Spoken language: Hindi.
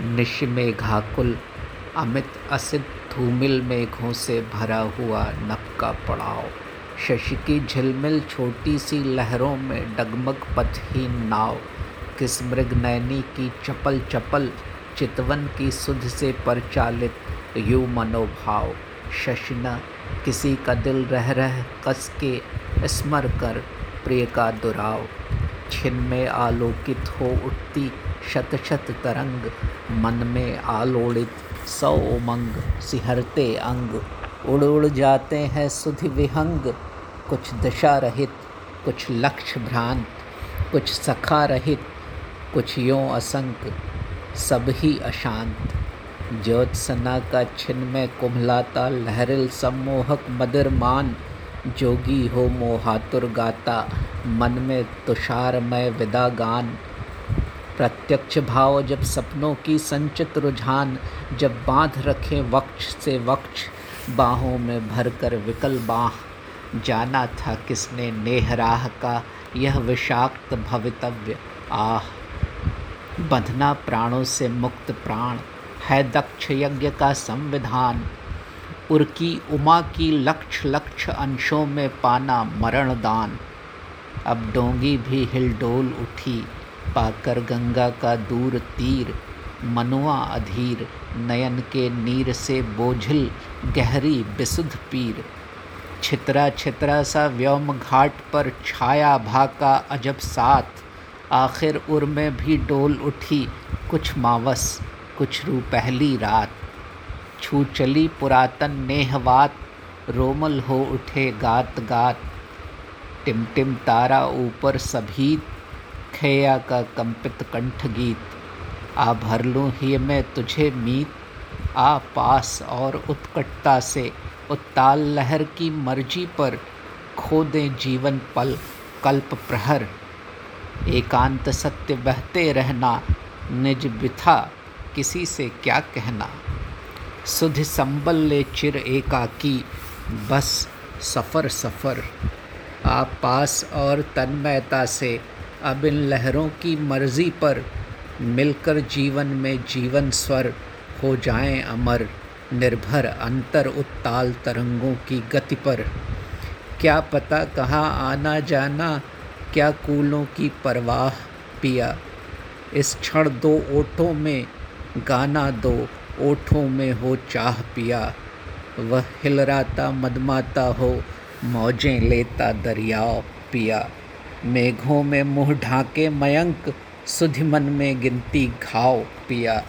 निश में घाकुल अमित असित धूमिल मेघों से भरा हुआ नभ का पड़ाव। शशि की झिलमिल छोटी सी लहरों में डगमग पथहीन नाव। किस मृग नैनी की चपल चपल, चितवन की सुध से परिचालित यू मनोभाव। शशिना किसी का दिल रह रह कस के स्मर कर प्रिय का दुराव। छिन में आलोकित हो उठती शत शत तरंग। मन में आलोड़ित सौ उमंग, सिहरते अंग। उड़ उड़ जाते हैं सुधि विहंग। कुछ दशा रहित, कुछ लक्ष्य भ्रांत। कुछ सखा रहित, कुछ यों असंक। ही अशांत। ज्योत्सना का छिन में कुम्हलाता लहरिल सम्मोहक मदिर मान। जोगी हो मोहातुर गाता मन में तुषार में विदा गान प्रत्यक्ष भाव जब सपनों की संचित रुझान, जब बाँध रखे वक्ष से वक्ष, बाहों में भर कर विकल बाह। जाना था किसने नेहराह का, यह विषाक्त भवितव्य। आह, बंधना प्राणों से मुक्त प्राण, है दक्ष यज्ञ का संविधान। उर्की उमा की लक्ष लक्ष अंशों में पाना मरण दान अब डोंगी भी हिलडोल उठी, पाकर गंगा का दूर तीर, मनुआ अधीर, नयन के नीर से बोझिल, गहरी बिसुध पीर। छितरा छितरा सा व्योम घाट पर छाया भाका अजब साथ। आखिर उर में भी डोल उठी, कुछ मावस, कुछ रू पहली रात। छू चली पुरातन नेहवात, रोमल हो उठे गात गात। टिम टिम तारा ऊपर सभीत, खैया का कंपित कंठ गीत। आ भर लूँ ही मैं तुझे मीत, आ पास और उत्कटता से, उत्ताल लहर की मर्ज़ी पर खो दें जीवन पल, कल्प प्रहर। एकांत सत्य बहते रहना, निज बिथा किसी से क्या कहना। सुध संबल ले चिर एकाकी, बस सफ़र सफ़र। आप पास और तन्मयता से अब इन लहरों की मर्ज़ी पर मिलकर जीवन में जीवन स्वर हो जाएँ अमर, निर्भर अंतर उत्ताल तरंगों की गति पर। क्या पता कहाँ आना जाना, क्या कूलों की परवाह पिया। इस क्षण दो ओठों में गाना दो ओठों में हो चाह पिया। वह हिलराता मदमाता हो, मौजें लेता दरियाओ पिया। मेघों में मुँह ढाके मयंक, सुधिमन में गिनती घाव पिया।